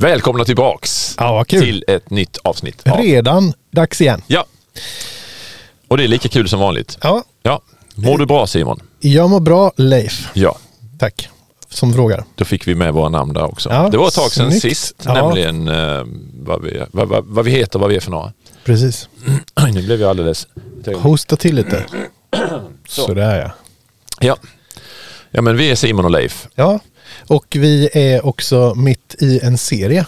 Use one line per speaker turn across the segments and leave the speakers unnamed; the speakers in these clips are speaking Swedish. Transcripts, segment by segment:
Välkomna tillbaks
Ja,
till ett nytt avsnitt. av-
Redan dags igen.
Ja. Och det är lika kul som vanligt.
Ja,
Ja. Mår du bra Simon?
jag mår bra, Leif.
Ja.
Tack. Som frågar.
Då fick vi med våra namn där också.
Ja,
det var ett tag sedan
snyggt.
sist,
Ja.
nämligen eh, vad, vi, vad, vad, vad vi heter och vad vi är för några.
Precis.
nu blev jag alldeles...
Hosta till lite. Sådär ja.
Ja. ja, men vi är Simon och Leif.
Ja, och vi är också mitt i en serie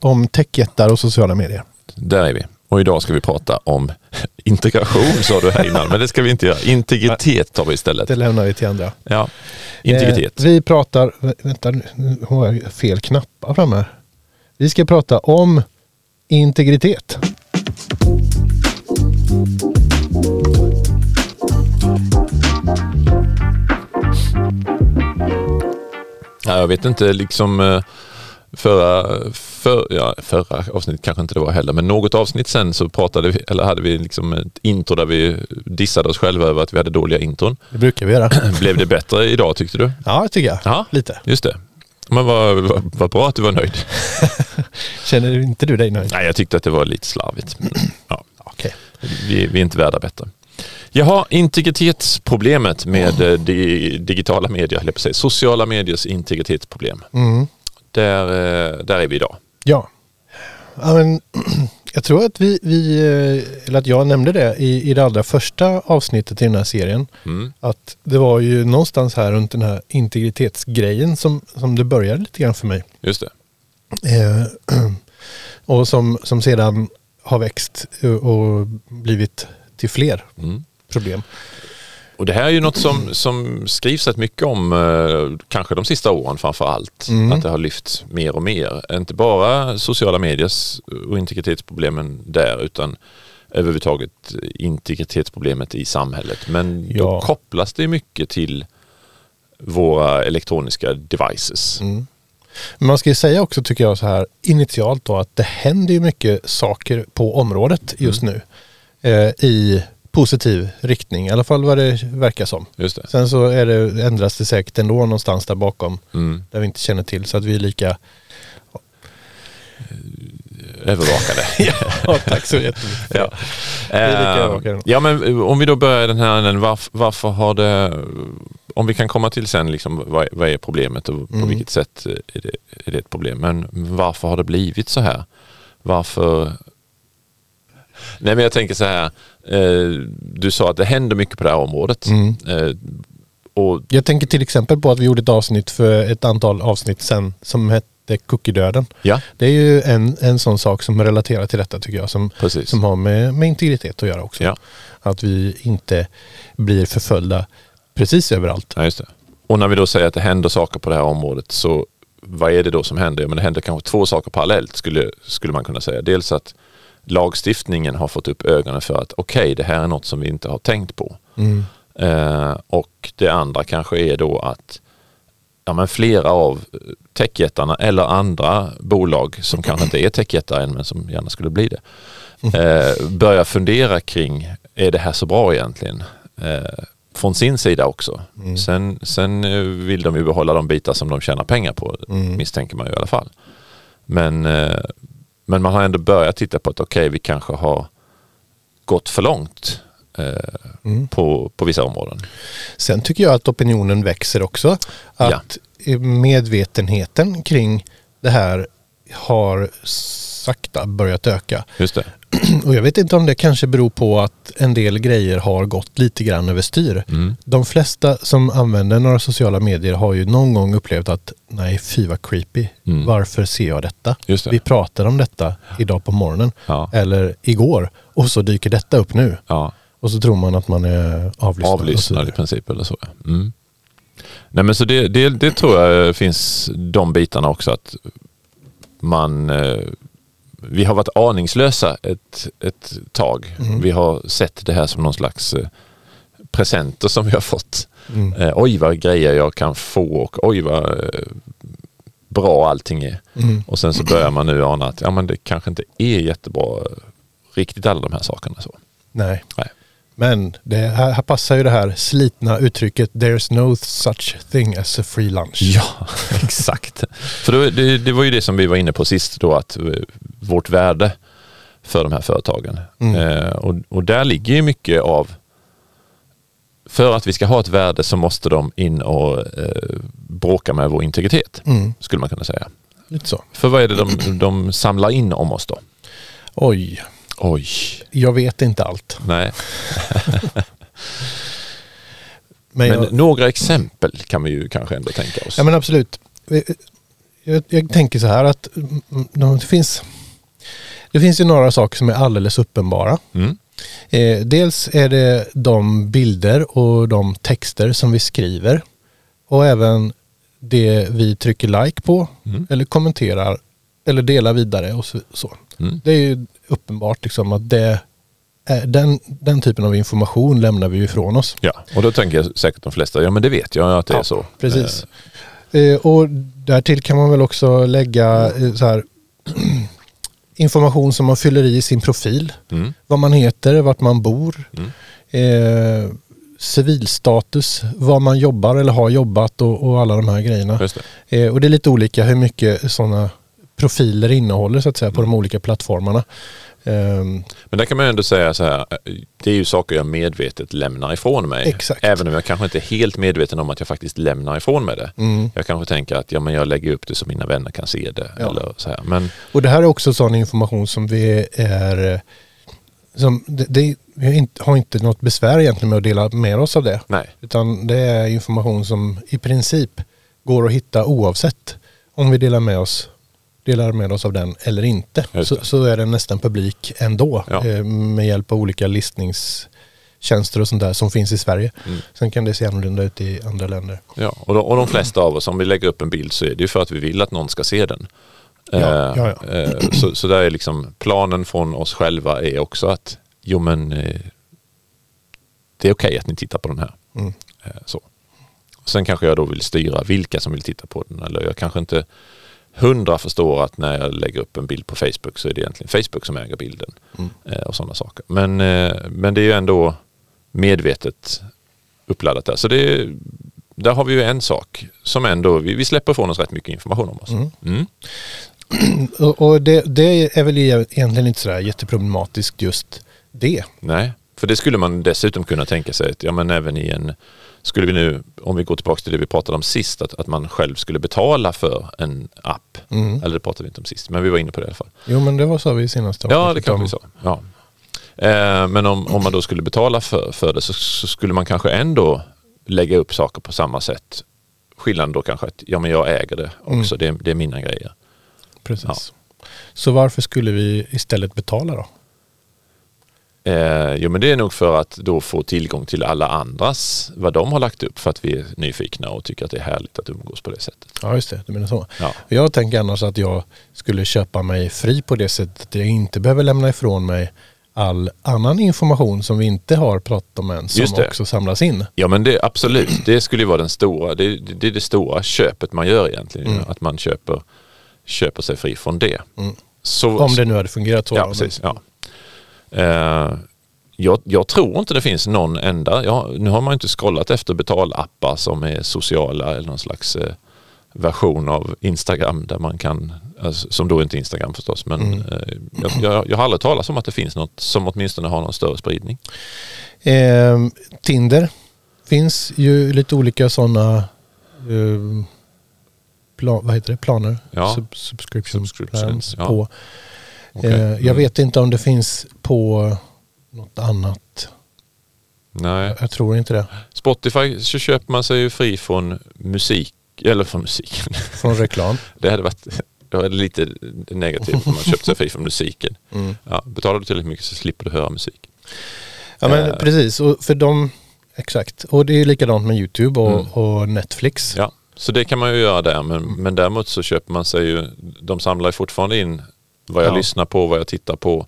om techjättar och sociala medier.
Där är vi. Och idag ska vi prata om integration sa du här innan, men det ska vi inte göra. Integritet tar vi istället.
Det lämnar vi till andra.
Ja, integritet.
Eh, vi pratar, vä- vänta nu har jag fel knappar framme. Vi ska prata om integritet.
Ja, jag vet inte, liksom eh, förra, för, ja, förra avsnittet kanske inte det var heller, men något avsnitt sen så pratade vi, eller hade vi liksom ett intro där vi dissade oss själva över att vi hade dåliga intron.
Det brukar vi göra.
Blev det bättre idag tyckte du?
Ja, tycker jag.
Ja.
Lite.
Just det. Men vad, vad, vad bra att du var nöjd.
Känner inte du dig nöjd?
Nej, jag tyckte att det var lite slarvigt. Ja,
Okej.
vi, vi är inte värda bättre. Jaha, integritetsproblemet med eh, di, digitala medier, eller säga, sociala mediers integritetsproblem.
Mm.
Där, eh, där är vi idag.
Ja. ja men, jag tror att vi, vi, eh, eller att jag nämnde det i, i det allra första avsnittet i den här serien.
Mm.
Att det var ju någonstans här runt den här integritetsgrejen som, som det började lite grann för mig.
Just det.
Eh, och som, som sedan har växt och blivit till fler
Mm.
Problem.
Och det här är ju något som, som skrivs rätt mycket om, eh, kanske de sista åren framför allt.
Mm.
Att det har lyfts mer och mer. Inte bara sociala mediers och integritetsproblemen där utan överhuvudtaget integritetsproblemet i samhället. Men då
Ja.
kopplas det mycket till våra elektroniska devices.
Mm. Men man ska ju säga också tycker jag så här initialt då att det händer ju mycket saker på området just nu. Eh, I positiv riktning, i alla fall vad det verkar som.
Just det.
Sen så är det, ändras det säkert ändå någonstans där bakom
Mm.
där vi inte känner till så att vi är lika...
Övervakade.
ja, tack så jättemycket.
Ja. Eh,
övervakade.
ja, men om vi då börjar i den här änden, varför, varför har det, om vi kan komma till sen liksom, vad, vad är problemet och på
Mm.
vilket sätt är det, är det ett problem, men varför har det blivit så här? Varför? Nej men jag tänker så här, eh, du sa att det händer mycket på det här området.
Mm.
Eh, och
Jag tänker till exempel på att vi gjorde ett avsnitt för ett antal avsnitt sen som hette Cookie-döden.
ja,
Det är ju en, en sån sak som relaterar till detta tycker jag som,
precis.
som har med, med integritet att göra också.
Ja.
Att vi inte blir förföljda precis överallt.
Ja, just det. Och när vi då säger att det händer saker på det här området så vad är det då som händer? Men det händer kanske två saker parallellt skulle, skulle man kunna säga. Dels att lagstiftningen har fått upp ögonen för att okej, det här är något som vi inte har tänkt på.
Mm.
Eh, och det andra kanske är då att ja, men flera av techjättarna eller andra bolag som kanske inte är techjättar än men som gärna skulle bli det eh, börjar fundera kring är det här så bra egentligen? Eh, från sin sida också.
Mm.
Sen, sen eh, vill de ju behålla de bitar som de tjänar pengar på
Mm.
misstänker man ju i alla fall. Men, eh, men man har ändå börjat titta på att okej vi kanske har gått för långt eh,
Mm.
på, på vissa områden.
Sen tycker jag att opinionen växer också. Att medvetenheten kring det här har sakta börjat öka.
Just det.
Och jag vet inte om det kanske beror på att en del grejer har gått lite grann överstyr.
Mm.
De flesta som använder några sociala medier har ju någon gång upplevt att nej fy vad creepy.
Mm.
Varför ser jag detta?
Det.
Vi pratade om detta idag på morgonen.
Ja.
Eller igår. Och så dyker detta upp nu.
Ja.
Och så tror man att man är avlyssnad.
Avlyssnad i princip eller så. Mm. Nej men så det, det, det tror jag finns de bitarna också att man eh, vi har varit aningslösa ett, ett tag.
Mm.
Vi har sett det här som någon slags eh, presenter som vi har fått.
Mm.
Eh, oj vad grejer jag kan få och oj vad eh, bra allting är.
Mm.
Och sen så börjar man nu ana att ja, men det kanske inte är jättebra eh, riktigt alla de här sakerna. Så.
Nej.
Nej.
Men det här, här passar ju det här slitna uttrycket There's no such thing as a free lunch.
Ja, exakt. För då, det, det, var ju det som vi var inne på sist då att eh, vårt värde för de här företagen. Mm. Eh, och, och där ligger ju mycket av för att vi ska ha ett värde så måste de in och eh, bråka med vår integritet, mm. skulle man kunna säga.
Lite så.
För vad är det de, de samlar in om oss då?
Oj.
Oj.
Jag vet inte allt.
Nej. men, men jag... några exempel kan vi ju kanske ändå tänka oss.
Ja men absolut. Jag, jag tänker så här att det finns, det finns ju några saker som är alldeles uppenbara. Mm. Eh, dels är det de bilder och de texter som vi skriver och även det vi trycker like på mm. eller kommenterar eller delar vidare och så. Mm. Det är ju uppenbart liksom att det den, den typen av information lämnar vi ifrån oss.
Ja, och då tänker jag säkert de flesta, ja men det vet jag att det ja, är så.
Precis. Eh. eh och därtill kan man väl också lägga eh, så här information som man fyller i sin profil. Mm. Vad man heter, vart man bor. Mm. Eh, civilstatus, var man jobbar eller har jobbat och, och alla de här grejerna. Det. Eh, och det är lite olika hur mycket sådana profiler innehåller så att säga på de olika plattformarna.
Um, Men där kan man ändå säga så här, det är ju saker jag medvetet lämnar ifrån mig.
Exakt.
Även om jag kanske inte är helt medveten om att jag faktiskt lämnar ifrån mig det. Mm. Jag kanske tänker att ja, men jag lägger upp det så mina vänner kan se det. Ja. Eller så här. Men,
och det här är också sån information som vi är som det, det, vi har inte något besvär egentligen med att dela med oss av det.
Nej.
Utan det är information som i princip går att hitta oavsett om vi delar med oss delar med oss av den eller inte. Så, så, är den nästan publik ändå ja. eh, med hjälp av olika listningstjänster och sånt där som finns i Sverige. Mm. Sen kan det se annorlunda ut i andra länder.
Ja, och de, och de flesta av oss, om vi lägger upp en bild så är det ju för att vi vill att någon ska se den. Ja, eh, ja, ja. Eh, så, så där är liksom planen från oss själva är också att jo men eh, det är okej okay att ni tittar på den här. Mm. Eh, så. Sen kanske jag då vill styra vilka som vill titta på den eller jag kanske inte hundra förstår att när jag lägger upp en bild på Facebook så är det egentligen Facebook som äger bilden. Mm. Eh, och sådana saker. Men, eh, men det är ju ändå medvetet uppladdat där. Så det, där har vi ju en sak som ändå, vi, vi släpper ifrån oss rätt mycket information om oss. Mm. Mm.
Och det, det, är väl egentligen inte sådär jätteproblematiskt just det.
Nej, för det skulle man dessutom kunna tänka sig att ja, men även i en skulle vi nu, om vi går tillbaka till det vi pratade om sist, att, att man själv skulle betala för en app. Mm. Eller det pratade vi inte om sist, men vi var inne på det i alla fall.
Jo, men det var så vi senast.
Ja, det kanske vi sa. Ja. Eh, men om, om man då skulle betala för, för det så, så, skulle man kanske ändå lägga upp saker på samma sätt. Skillnaden då kanske att ja, men jag äger det också, mm. det, det, är mina grejer.
Precis. Ja. Så varför skulle vi istället betala då?
Eh, jo men det är nog för att då få tillgång till alla andras, vad de har lagt upp för att vi är nyfikna och tycker att det är härligt att umgås på det sättet.
Ja just det, du menar så. Ja. Jag tänker annars att jag skulle köpa mig fri på det sättet att jag inte behöver lämna ifrån mig all annan information som vi inte har pratat om än som också samlas in.
Ja men det absolut, det skulle vara den stora, det, det, det är det stora köpet man gör egentligen. Mm. Att man köper, köper sig fri från det. Mm.
Så, om det nu hade fungerat så.
Ja, precis. Ja. Eh, jag, jag, tror inte det finns någon enda, ja, nu har man inte scrollat efter betalappar som är sociala eller någon slags eh, version av Instagram där man kan, alltså, som då inte är Instagram förstås, men mm. eh, jag, jag, jag har aldrig talat om att det finns något som åtminstone har någon större spridning.
Eh, Tinder finns ju lite olika sådana eh, plan, vad heter det? planer,
ja.
Sub subscription plans ja. på Okay. Eh, jag mm. vet inte om det finns på något annat.
Nej.
Jag tror inte det.
Spotify så köper man sig ju fri från musik, eller från musiken.
Från reklam.
det hade varit det var lite negativt om man köpte sig fri från musiken. Mm. Ja, betalar du tillräckligt mycket så slipper du höra musik.
Ja men uh, precis, och för dem, exakt. Och det är likadant med YouTube och, mm. och Netflix.
Ja, så det kan man ju göra där. Men, men däremot så köper man sig ju, de samlar ju fortfarande in vad jag ja. lyssnar på, vad jag tittar på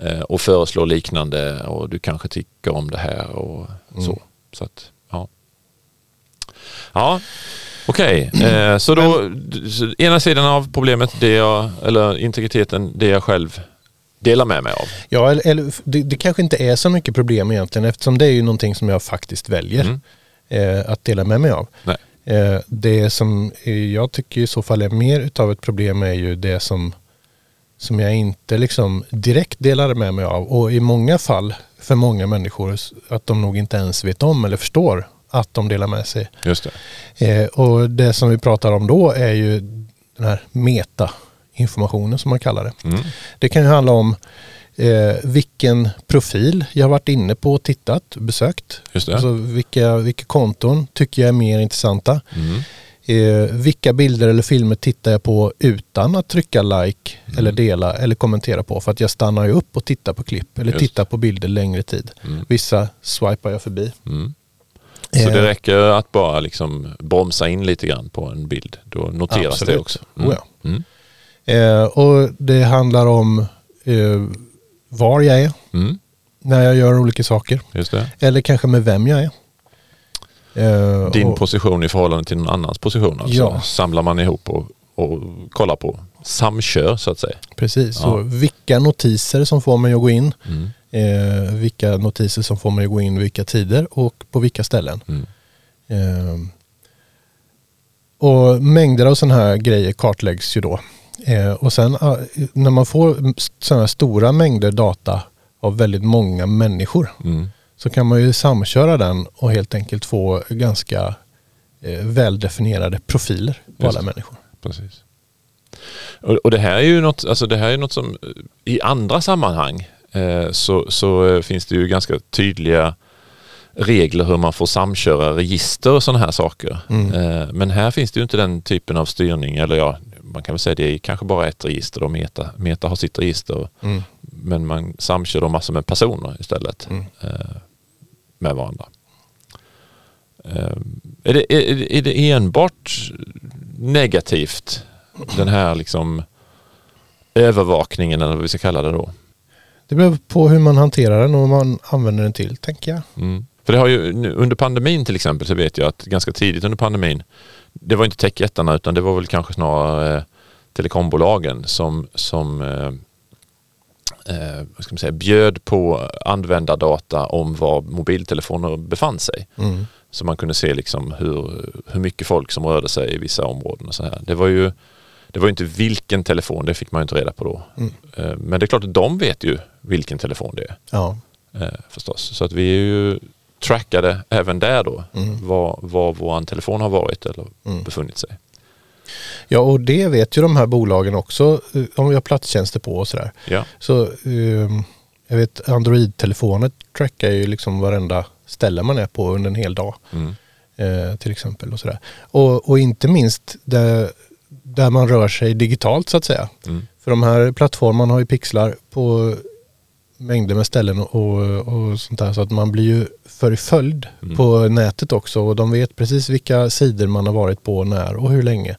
eh, och föreslår liknande och du kanske tycker om det här och mm. så. så att, ja. Ja, okej. Okay. Eh, så då, så ena sidan av problemet, det jag, eller integriteten, det jag själv dela med mig av.
Ja, eller, eller det, det, kanske inte är så mycket problem egentligen eftersom det är ju någonting som jag faktiskt väljer mm. eh, att dela med mig av. Eh, det som jag tycker i så fall är mer utav ett problem är ju det som, som jag inte liksom direkt delar med mig av och i många fall för många människor att de nog inte ens vet om eller förstår att de delar med sig.
Just
det. Eh, och det som vi pratar om då är ju den här meta-informationen som man kallar det. Mm. Det kan ju handla om eh, vilken profil jag har varit inne på och tittat, besökt.
Just det.
Alltså vilka, vilka konton tycker jag är mer intressanta. Mm. Eh, vilka bilder eller filmer tittar jag på utan att trycka like mm. eller dela eller kommentera på. För att jag stannar ju upp och tittar på klipp eller Just. tittar på bilder längre tid. Mm. Vissa swipar jag förbi.
Mm. Så det eh. räcker att bara liksom bromsa in lite grann på en bild. Då noteras Absolut. det också.
Mm. Oh ja. Mm. Eh, och det handlar om eh, var jag är mm. när jag gör olika saker. Eller kanske med vem jag är.
Eh, Din och, position i förhållande till någon annans position. Alltså. Ja. Samlar man ihop och, och kollar på. Samkör så att säga.
Precis, ja. och vilka notiser som får mig att gå in. Mm. Eh, vilka notiser som får mig att gå in vilka tider och på vilka ställen. Mm. Eh, och mängder av sådana här grejer kartläggs ju då. Eh, och sen ah, när man får sådana här stora mängder data av väldigt många människor mm. Så kan man ju samköra den och helt enkelt få ganska eh, väldefinierade profiler på Just. alla människor.
Precis. Och, och, det här är ju något, alltså det här är något som i andra sammanhang Eh, så, så eh, finns det ju ganska tydliga regler hur man får samköra register och sådana här saker. Mm. Eh, men här finns det ju inte den typen av styrning. Eller ja, man kan väl säga det är kanske bara ett register och Meta, Meta har sitt register. Mm. Men man samkör då massor med personer istället mm. Med varandra. Är det, är, är det enbart negativt den här liksom övervakningen eller vad vi ska kalla det då?
Det beror på hur man hanterar den och vad man använder den till, tänker jag.
Mm. För det har ju, under pandemin till exempel så vet jag att ganska tidigt under pandemin, det var inte techjättarna utan det var väl kanske snarare eh, telekombolagen som, som eh, ska man säga, bjöd på användardata om var mobiltelefoner befann sig. Mm. Så man kunde se liksom hur, hur mycket folk som rörde sig i vissa områden. Och så här. Det var ju det var inte vilken telefon, det fick man inte reda på då. Mm. Eh, men det är klart att de vet ju vilken telefon det är.
Ja.
Eh, förstås. Så att vi är ju trackade även där då, mm. var, var vår telefon har varit eller mm. befunnit sig.
Ja, och det vet ju de här bolagen också eh, om vi har platstjänster på och sådär.
Ja.
Så um, jag vet Android-telefoner trackar ju liksom varenda ställe man är på under en hel dag. Mm. Eh, till exempel och sådär. Och, och inte minst det, där man rör sig digitalt så att säga. Mm. För de här plattformarna har ju pixlar på mängder med ställen och, och sånt där så att man blir ju förföljd mm. på nätet också och de vet precis vilka sidor man har varit på när och hur länge.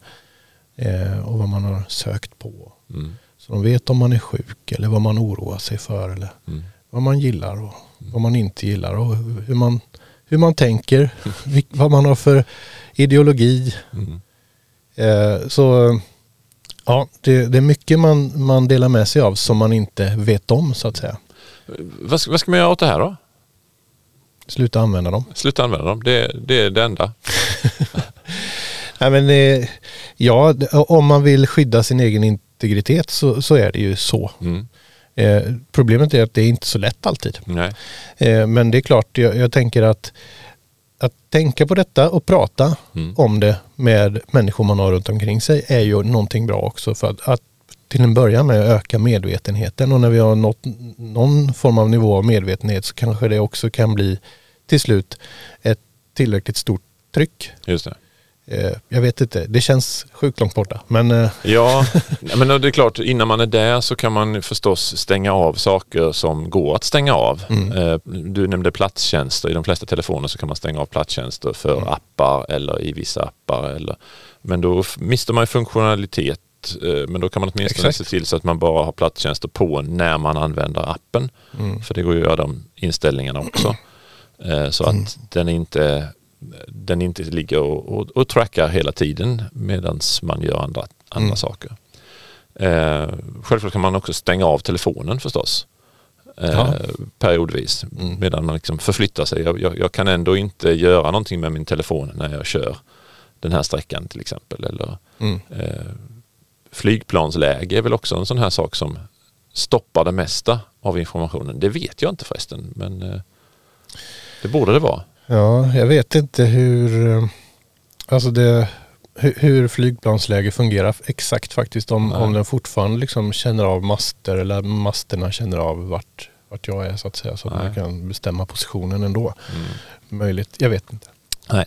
Eh, och vad man har sökt på. Mm. Så de vet om man är sjuk eller vad man oroar sig för eller mm. vad man gillar och vad man inte gillar och hur man, hur man tänker, vad man har för ideologi. Mm. Eh, så ja, det, det, är mycket man, man delar med sig av som man inte vet om så att säga.
Vad ska, vad ska man göra åt det här då?
Sluta använda dem.
Sluta använda dem, det, det är det enda.
Nej, men, eh, ja, om man vill skydda sin egen integritet så, så är det ju så. Mm. Eh, problemet är att det är inte så lätt alltid. Eh, men det är klart, jag, jag tänker att att tänka på detta och prata mm. om det med människor man har runt omkring sig är ju någonting bra också för att, att till en början med öka medvetenheten och när vi har nått någon form av nivå av medvetenhet så kanske det också kan bli till slut ett tillräckligt stort tryck.
Just det.
Eh, jag vet inte, det känns sjukt långt borta. Men... Eh,
ja, men det är klart innan man är där så kan man förstås stänga av saker som går att stänga av. Mm. Eh, du nämnde platstjänster. I de flesta telefoner så kan man stänga av platstjänster för mm. appar eller i vissa appar. Eller, men då mister man funktionalitet men då kan man åtminstone Exakt. se till så att man bara har platstjänster på när man använder appen. Mm. För det går ju att göra de inställningarna också. Så att mm. den inte den inte ligger och, och, och trackar hela tiden medan man gör andra, andra mm. saker. Eh, självklart kan man också stänga av telefonen förstås. Eh,
Ja.
Periodvis
Mm.
medan man liksom förflyttar sig. Jag, jag, jag kan ändå inte göra någonting med min telefon när jag kör den här sträckan till exempel. Eller
Mm.
eh, flygplansläge är väl också en sån här sak som stoppar det mesta av informationen. Det vet jag inte förresten men eh, det borde det vara.
Ja, jag vet inte hur, alltså det, hur, hur flygplansläge fungerar exakt faktiskt. Om,
Nej.
om den fortfarande liksom känner av master eller masterna känner av vart, vart jag är så att säga. Så att
Nej.
man kan bestämma positionen ändå.
Mm.
Möjligt, jag vet inte.
Nej.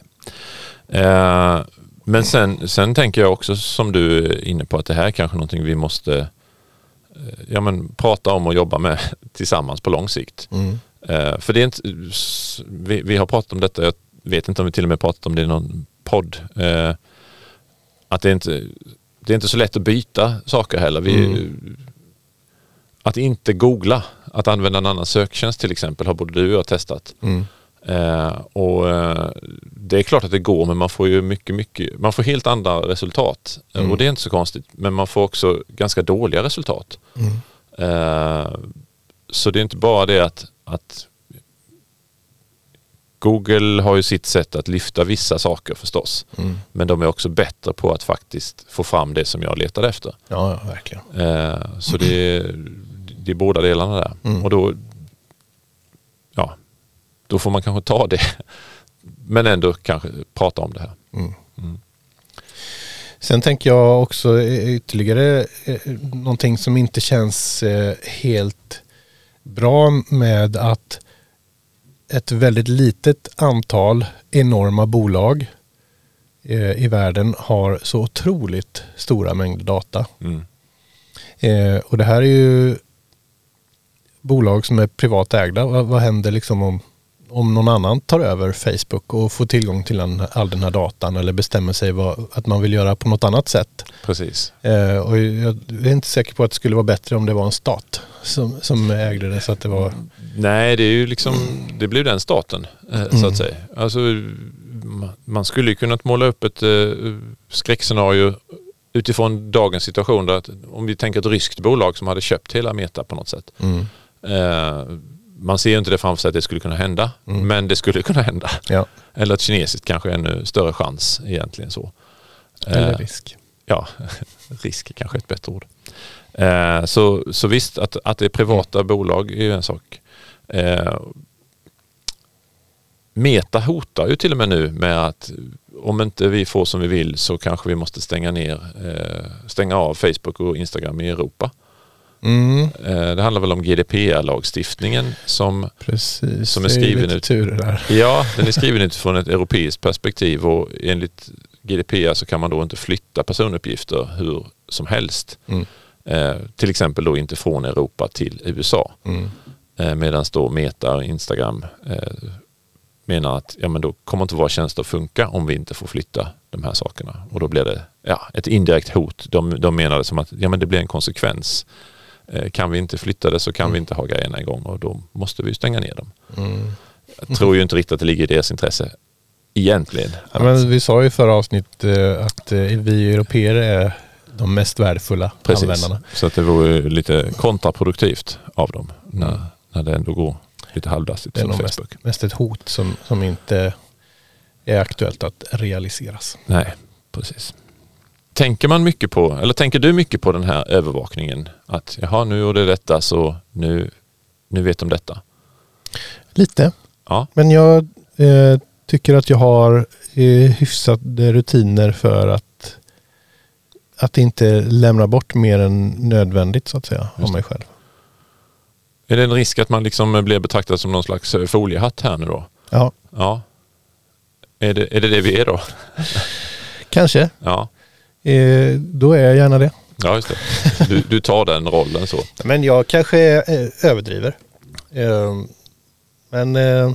Eh, men sen, sen tänker jag också som du är inne på att det här är kanske någonting vi måste eh, ja, men, prata om och jobba med tillsammans på lång sikt.
Mm.
Eh, för det är inte, vi, vi har pratat om detta, jag vet inte om vi till och med pratat om det i någon podd. Eh, att det är, inte, det är inte så lätt att byta saker heller. Vi, Att inte googla, att använda en annan söktjänst till exempel har både du och jag testat.
Mm.
Eh, och eh, Det är klart att det går men man får ju mycket, mycket, man får helt andra resultat.
Mm.
Och det är inte så konstigt. Men man får också ganska dåliga resultat.
Mm.
Så det är inte bara det att, att Google har ju sitt sätt att lyfta vissa saker förstås.
Mm.
Men de är också bättre på att faktiskt få fram det som jag letade efter.
Ja, ja, verkligen.
Eh, så det är, det är båda delarna där.
Mm.
Och då, ja, då får man kanske ta det. Men ändå kanske prata om det här.
Mm.
Mm.
Sen tänker jag också ytterligare eh, någonting som inte känns eh, helt bra med att ett väldigt litet antal enorma bolag eh, i världen har så otroligt stora mängder data.
Mm.
Eh, och det här är ju bolag som är privatägda. Vad, vad händer liksom om, om någon annan tar över Facebook och får tillgång till den, all den här datan eller bestämmer sig vad, att man vill göra på något annat sätt?
Precis.
Eh, och jag är inte säker på att det skulle vara bättre om det var en stat som, som ägde det så att det var...
Nej, det är ju liksom, det blir den staten eh, så
Mm.
att säga. Alltså, ma- man skulle ju kunnat måla upp ett eh, skräckscenario utifrån dagens situation. Där att, om vi tänker ett ryskt bolag som hade köpt hela Meta på något sätt.
Mm.
Eh, man ser ju inte det framför sig att det skulle kunna hända,
Mm.
men det skulle kunna hända.
Ja,
Eller ett kinesiskt kanske ännu större chans egentligen så.
eller
Eh,
risk.
Ja, risk är kanske ett bättre ord. Eh, så, så visst, att, att det är privata bolag är ju en sak. Eh, Meta hotar ju till och med nu med att om inte vi får som vi vill så kanske vi måste stänga ner, stänga av Facebook och Instagram i Europa.
Mm,
Eh, det handlar väl om GDPR-lagstiftningen som
precis.
Som är skriven ut. Ja, den är skriven utifrån ett europeiskt perspektiv och enligt GDPR så kan man då inte flytta personuppgifter hur som helst.
Mm.
Eh, till exempel då inte från Europa till USA.
Mm.
Eh, Medan då Meta och Instagram eh, menar att ja, men då kommer inte våra tjänster att funka om vi inte får flytta de här sakerna. Och då blir det ja, ett indirekt hot. De, de menar det som att ja, men det blir en konsekvens. Eh, kan vi inte flytta det så kan vi inte ha grejerna igång och då måste vi stänga ner dem.
Mm.
Jag tror ju inte riktigt att det ligger i deras intresse egentligen.
Ja, men vi sa ju i förra avsnittet eh, att eh, vi europeer är de mest värdefulla
Precis.
användarna.
Så att det vore lite kontraproduktivt av dem när,
Mm.
när det ändå går lite halvdassigt
Det är nog mest, mest ett hot som, som inte är aktuellt att realiseras.
Nej, precis. Tänker man mycket på, eller tänker du mycket på den här övervakningen? Att jaha, nu gjorde det detta så nu, nu vet de detta.
Lite.
Ja,
Men jag eh, tycker att jag har eh, hyfsade rutiner för att, att inte lämna bort mer än nödvändigt så att säga
Just
av mig själv.
är det en risk att man liksom blir betraktad som någon slags eh, foliehatt här nu då?
Ja,
Ja. Är det är det, det vi är då?
kanske.
Ja,
Eh, då är jag gärna det.
ja just det. Du, du tar den rollen så.
Men jag kanske eh, överdriver. Eh, men eh,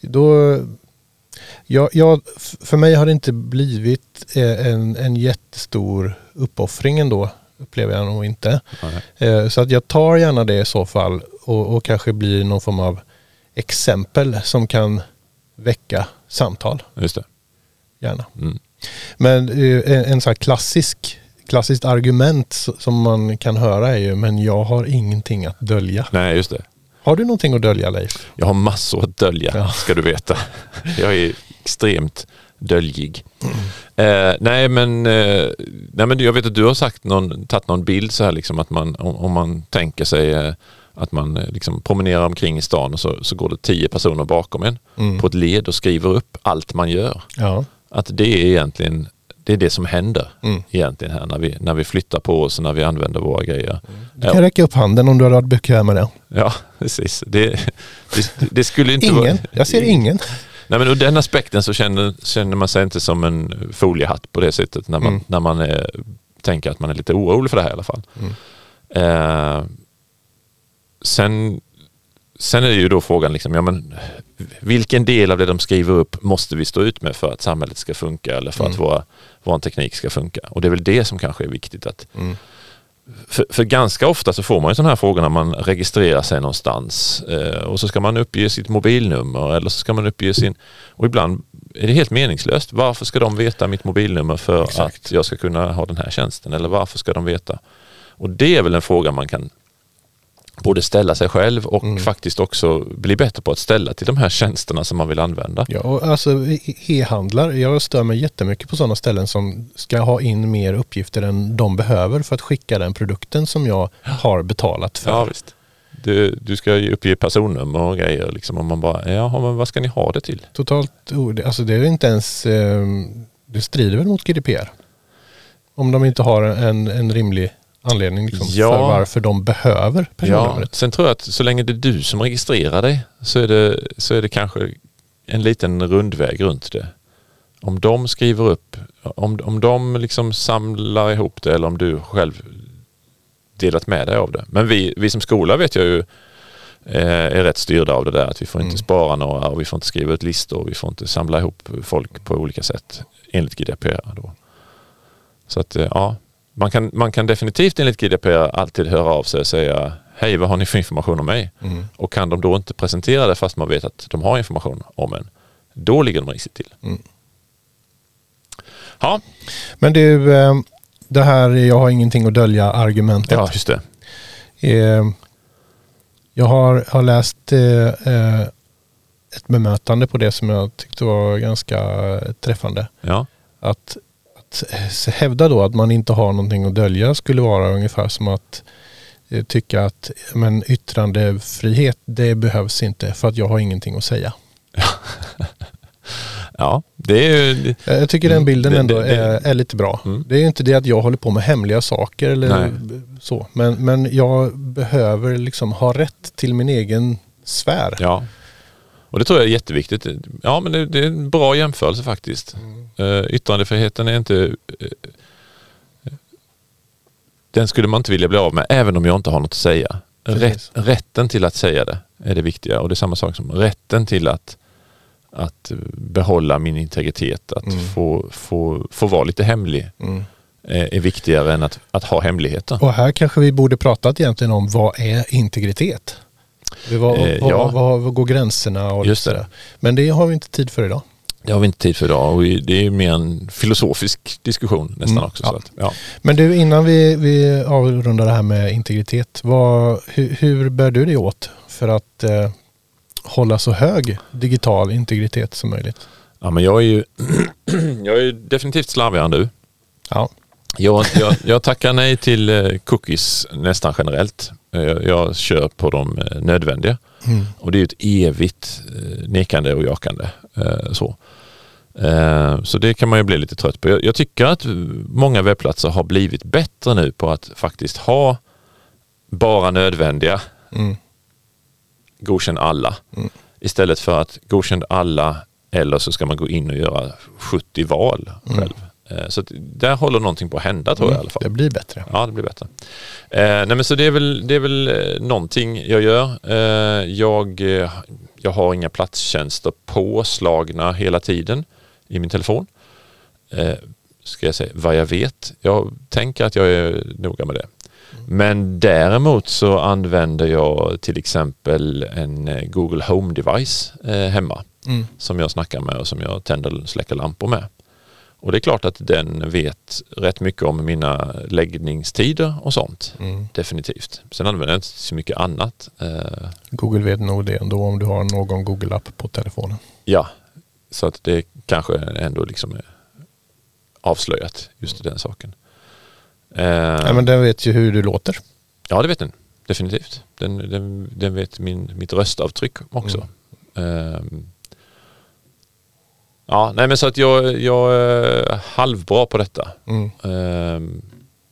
då... Jag, jag, för mig har det inte blivit en, en jättestor uppoffring ändå. Upplever jag nog inte.
Nej.
Så att jag tar gärna det i så fall och, och kanske blir någon form av exempel som kan väcka samtal.
Just det.
Gärna.
Mm.
Men eh, en, sån här klassisk klassiskt argument som man kan höra är ju, men jag har ingenting att dölja.
Nej, just det.
Har du någonting att dölja Leif?
Jag har massor att dölja, ja. ska du veta. Jag är extremt döljig. Mm. Eh, nej, men, eh, nej men jag vet att du har sagt någon, tagit någon bild så här liksom att man om, om man tänker sig eh, att man eh, liksom promenerar omkring i stan och så, så går det tio personer bakom en mm. på ett led och skriver upp allt man gör.
Ja.
Att det är egentligen det är det som händer mm. egentligen här när vi, när vi flyttar på oss och när vi använder våra grejer.
Du kan ja. räcka upp handen om du har varit bekväm med det.
Ja, precis. Det, det, det skulle inte
ingen.
Vara,
jag ser ingen.
Nej, men ur den aspekten så känner, känner man sig inte som en foliehatt på det sättet när man, mm. när man är, tänker att man är lite orolig för det här i alla fall. Mm. Eh, sen, sen är det ju då frågan, liksom, ja, men, vilken del av det de skriver upp måste vi stå ut med för att samhället ska funka eller för mm. att våra, vår teknik ska funka? Och det är väl det som kanske är viktigt. att mm. För, för, ganska ofta så får man ju sådana här frågor när man registrerar sig någonstans eh, och så ska man uppge sitt mobilnummer eller så ska man uppge sin... Och ibland är det helt meningslöst. Varför ska de veta mitt mobilnummer för Exakt. att jag ska kunna ha den här tjänsten? Eller varför ska de veta? Och det är väl en fråga man kan både ställa sig själv och mm. faktiskt också bli bättre på att ställa till de här tjänsterna som man vill använda.
Ja, och alltså e-handlar, jag stör mig jättemycket på sådana ställen som ska ha in mer uppgifter än de behöver för att skicka den produkten som jag har betalat för.
Ja, visst. Du, du ska uppge personnummer och grejer liksom och man bara, jaha men vad ska ni ha det till?
Totalt, alltså det är inte ens, ehm, det strider väl mot GDPR? Om de inte har en, en rimlig anledning liksom ja. för varför de behöver personnumret.
Ja. Sen tror jag att så länge det är du som registrerar dig så är det, så är det kanske en liten rundväg runt det. Om de skriver upp, om, om de liksom samlar ihop det eller om du själv delat med dig av det. Men vi, vi som skola vet jag ju eh, är rätt styrda av det där att vi får inte mm. spara några och vi får inte skriva ut listor och vi får inte samla ihop folk på olika sätt enligt GDPR. Då. Så att eh, ja, man kan, man kan definitivt enligt GDPR alltid höra av sig och säga Hej, vad har ni för information om mig? Mm. Och kan de då inte presentera det fast man vet att de har information om en, då ligger de risigt till. Mm.
Ja. Men du, eh, det här jag har ingenting att dölja argumentet.
Ja, just det.
Eh, jag har, har läst eh, ett bemötande på det som jag tyckte var ganska träffande.
Ja.
Att att hävda då att man inte har någonting att dölja skulle vara ungefär som att eh, tycka att men yttrandefrihet det behövs inte för att jag har ingenting att säga.
Ja, det är ju...
Jag tycker den bilden det, ändå det, det, är, är, lite bra. Mm. Det är inte det att jag håller på med hemliga saker eller Nej. så. Men, men jag behöver liksom ha rätt till min egen sfär.
Ja, och det tror jag är jätteviktigt. Ja, men det, det är en bra jämförelse faktiskt. Mm. Uh, yttrandefriheten är inte... Uh, den skulle man inte vilja bli av med, även om jag inte har något att säga. Rätt, rätten till att säga det är det viktiga och det är samma sak som rätten till att, att behålla min integritet, att mm. få, få, få vara lite hemlig. Mm är viktigare än att, att ha hemligheter.
Och här kanske vi borde pratat egentligen om vad är integritet? Vad, eh, vad, ja. vad, vad, går gränserna och Just det. Men det har vi inte tid för idag.
Det har vi inte tid för idag och det är mer en filosofisk diskussion nästan mm, också. Ja. Att, ja.
Men du, innan vi, vi avrundar det här med integritet, vad, hur, hur bär du dig åt för att eh, hålla så hög digital integritet som möjligt?
Ja, men jag är ju jag är definitivt slarvigare än du.
Ja.
Jag, jag, jag tackar nej till eh, cookies nästan generellt. Jag, jag kör på de eh, nödvändiga. Mm. Och det är ett evigt eh, nekande och jakande. Så. Så det kan man ju bli lite trött på. Jag tycker att många webbplatser har blivit bättre nu på att faktiskt ha bara nödvändiga. Mm. Godkänn alla. Mm. Istället för att godkänn alla eller så ska man gå in och göra 70 val själv. Mm. Eh, så där håller någonting på att hända tror jag i alla fall.
Det blir bättre.
Ja, det blir bättre. Eh, nej, men så det är väl, det är väl eh, någonting jag gör. Eh, jag, eh, jag har inga platstjänster påslagna hela tiden i min telefon. Eh, ska jag säga vad jag vet. Jag tänker att jag är noga med det. Men däremot så använder jag till exempel en Google Home device hemma mm. som jag snackar med och som jag tänder och släcker lampor med. Och det är klart att den vet rätt mycket om mina läggningstider och sånt.
Mm.
Definitivt. Sen använder jag inte så mycket annat. Eh,
Google vet nog det ändå om du har någon Google-app på telefonen.
ja, så att det kanske ändå liksom är avslöjat just den saken. Eh,
Ja, men den vet ju hur du låter.
Ja, det vet den. Definitivt. Den, den, den vet min, mitt röstavtryck också. Ehm. Ja, nej men så att jag, jag är halvbra på detta.
Mm.
Ehm,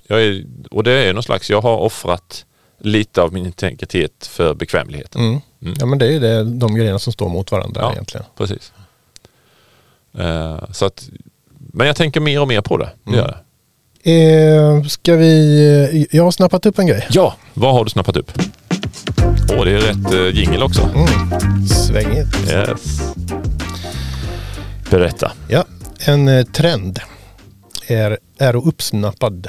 jag är, och det är någon slags, jag har offrat lite av min integritet för bekvämligheten.
Mm.
Mm.
Ja men det är det, de grejerna som står mot varandra
Ja.
egentligen.
Precis. Ehm, så att, men jag tänker mer och mer på det. det
Mm.
gör jag.
Eh, ska vi... eh, Jag har snappat upp en grej.
Ja, vad har du snappat upp? Åh, det är rätt uh, jingel också.
Mm. Svängigt.
Yes. Berätta.
Ja, en eh, trend är, är uppsnappad.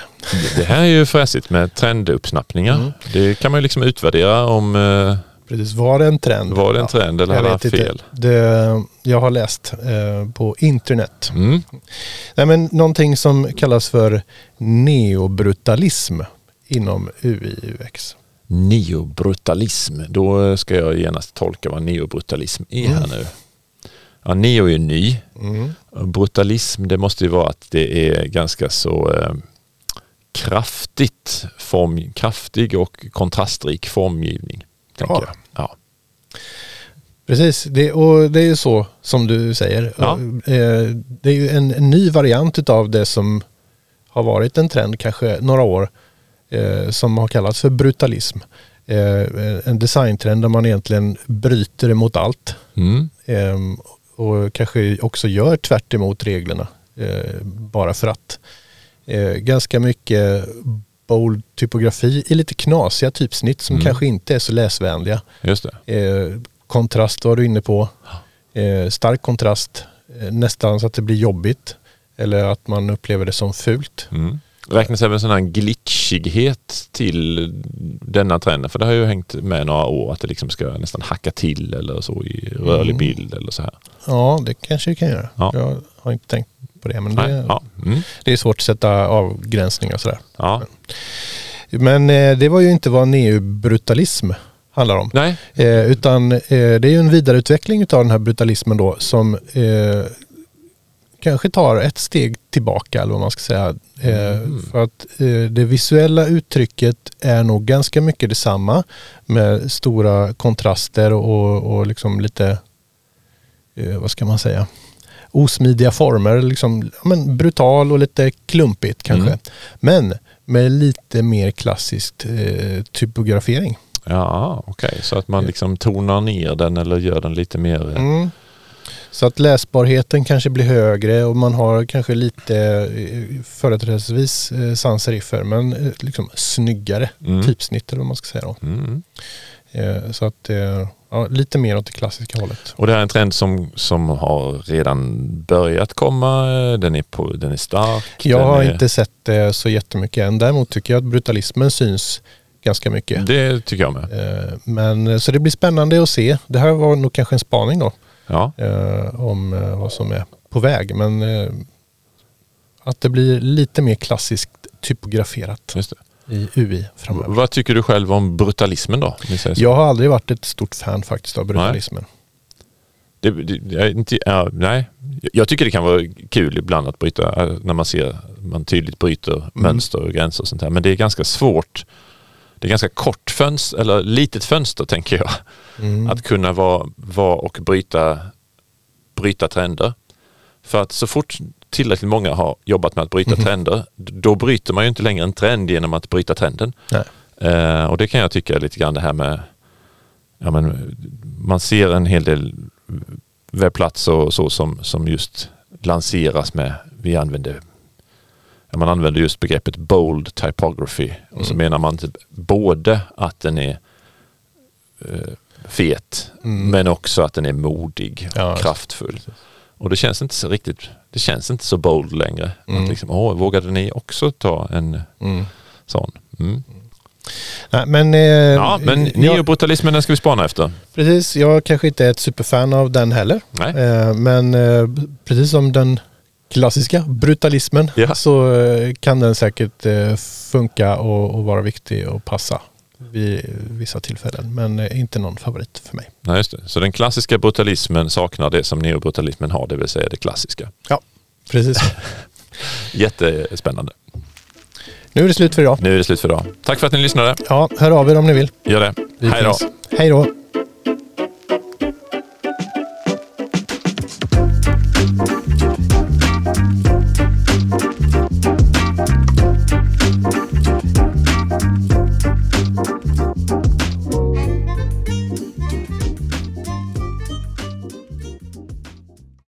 Det här är ju fräsigt med trenduppsnappningar.
Mm.
Det kan man ju liksom utvärdera om eh,
Precis, var det en trend?
var det en trend eller
jag
hade han
inte.
fel.
Det, jag har läst eh, på internet.
Mm.
Nej, men någonting som kallas för neobrutalism inom UI-UX.
Neobrutalism. Då ska jag genast tolka vad neobrutalism är här nu. Ja, neo är ju ny.
Mm.
Brutalism det måste ju vara att det är ganska så eh, kraftigt form, kraftig och kontrastrik formgivning. Tänker
Ja.
jag. Ja.
Precis, det, och det är ju så som du säger.
Ja.
Eh, Det är ju en, en ny variant av det som har varit en trend kanske några år eh, som har kallats för brutalism. Eh, en designtrend där man egentligen bryter emot allt
Mm.
eh, och kanske också gör tvärt emot reglerna eh, bara för att. Eh, ganska mycket bold typografi i lite knasiga typsnitt som
Mm.
kanske inte är så läsvänliga.
Just det.
Eh, kontrast var du inne på. Eh, stark kontrast. Eh, nästan så att det blir jobbigt. Eller att man upplever det som fult.
Mm. Räknas även sån här glitchighet till denna trenden? För det har ju hängt med några år att det liksom ska nästan hacka till eller så i rörlig
Mm.
bild eller så här.
Ja, det kanske det kan göra.
Ja.
Jag har inte tänkt på det. Men
Nej.
det,
Ja. Mm.
det är svårt att sätta avgränsningar och sådär.
ja.
Men eh, det var ju inte vad neobrutalism handlar om.
Nej.
Eh, utan eh, det är ju en vidareutveckling av den här brutalismen då som eh, kanske tar ett steg tillbaka eller vad man ska säga. Eh,
Mm.
För att eh, det visuella uttrycket är nog ganska mycket detsamma med stora kontraster och, och liksom lite, vad ska man säga, osmidiga former. Liksom, men brutal och lite klumpigt kanske.
Mm.
Men med lite mer klassiskt eh, typografering.
Ja, okej. Så att man liksom tonar ner den eller gör den lite mer... eh,
Mm. Så att läsbarheten kanske blir högre och man har kanske lite eh, företrädesvis eh, sans-seriffer men eh, liksom snyggare
Mm.
typsnitt eller vad man ska säga då.
Mm.
Eh, Så att eh, ja, lite mer åt det klassiska hållet.
Och det här är en trend som, som har redan börjat komma. Den är, på, den är stark.
Jag har
är,
inte sett det så jättemycket än. Däremot tycker jag att brutalismen syns ganska mycket.
Det tycker jag med.
Eh, Men så det blir spännande att se. Det här var nog kanske en spaning då
Ja.
om vad som är på väg. Men att det blir lite mer klassiskt typograferat
Just det.
I UI framöver.
Vad tycker du själv om brutalismen då?
Jag har aldrig varit ett stort fan faktiskt av brutalismen.
Det, det, jag inte, ja, nej. Jag tycker det kan vara kul ibland att bryta, äh, när man ser man tydligt bryter mönster och gränser och sånt här. Men det är ganska svårt. Det är ganska kort fönster, eller litet fönster tänker jag.
Mm.
Att kunna vara, vara och bryta, bryta trender. För att så fort tillräckligt många har jobbat med att bryta trender, då bryter man ju inte längre en trend genom att bryta trenden. Eh, och det kan jag tycka är lite grann det här med, ja men man ser en hel del webbplatser och så som, som just lanseras med, vi använder, ja, man använder just begreppet bold typography och så
Mm.
menar man typ både att den är eh, fet
Mm.
men också att den är modig och
Ja,
kraftfull. Och det känns inte så riktigt, det känns inte så bold längre.
Mm.
Att liksom, åh, vågade ni också ta en
Mm.
sån? Mm.
Nej, men, eh,
Ja, men neobrutalismen den ska vi spana efter.
precis, jag kanske inte är ett superfan av den heller.
Nej.
Eh, men eh, precis som den klassiska brutalismen
Ja.
så eh, kan den säkert eh, funka och, och vara viktig och passa vid vissa tillfällen. Men eh, inte någon favorit för mig.
Nej, just det. Så den klassiska brutalismen saknar det som neobrutalismen har, det vill säga det klassiska.
Ja, precis.
Jättespännande.
nu är det slut för idag.
Nu är det slut för idag. Tack för att ni lyssnade.
Ja, hör av er om ni vill.
Gör det.
Vi
Hej då.
Hej då.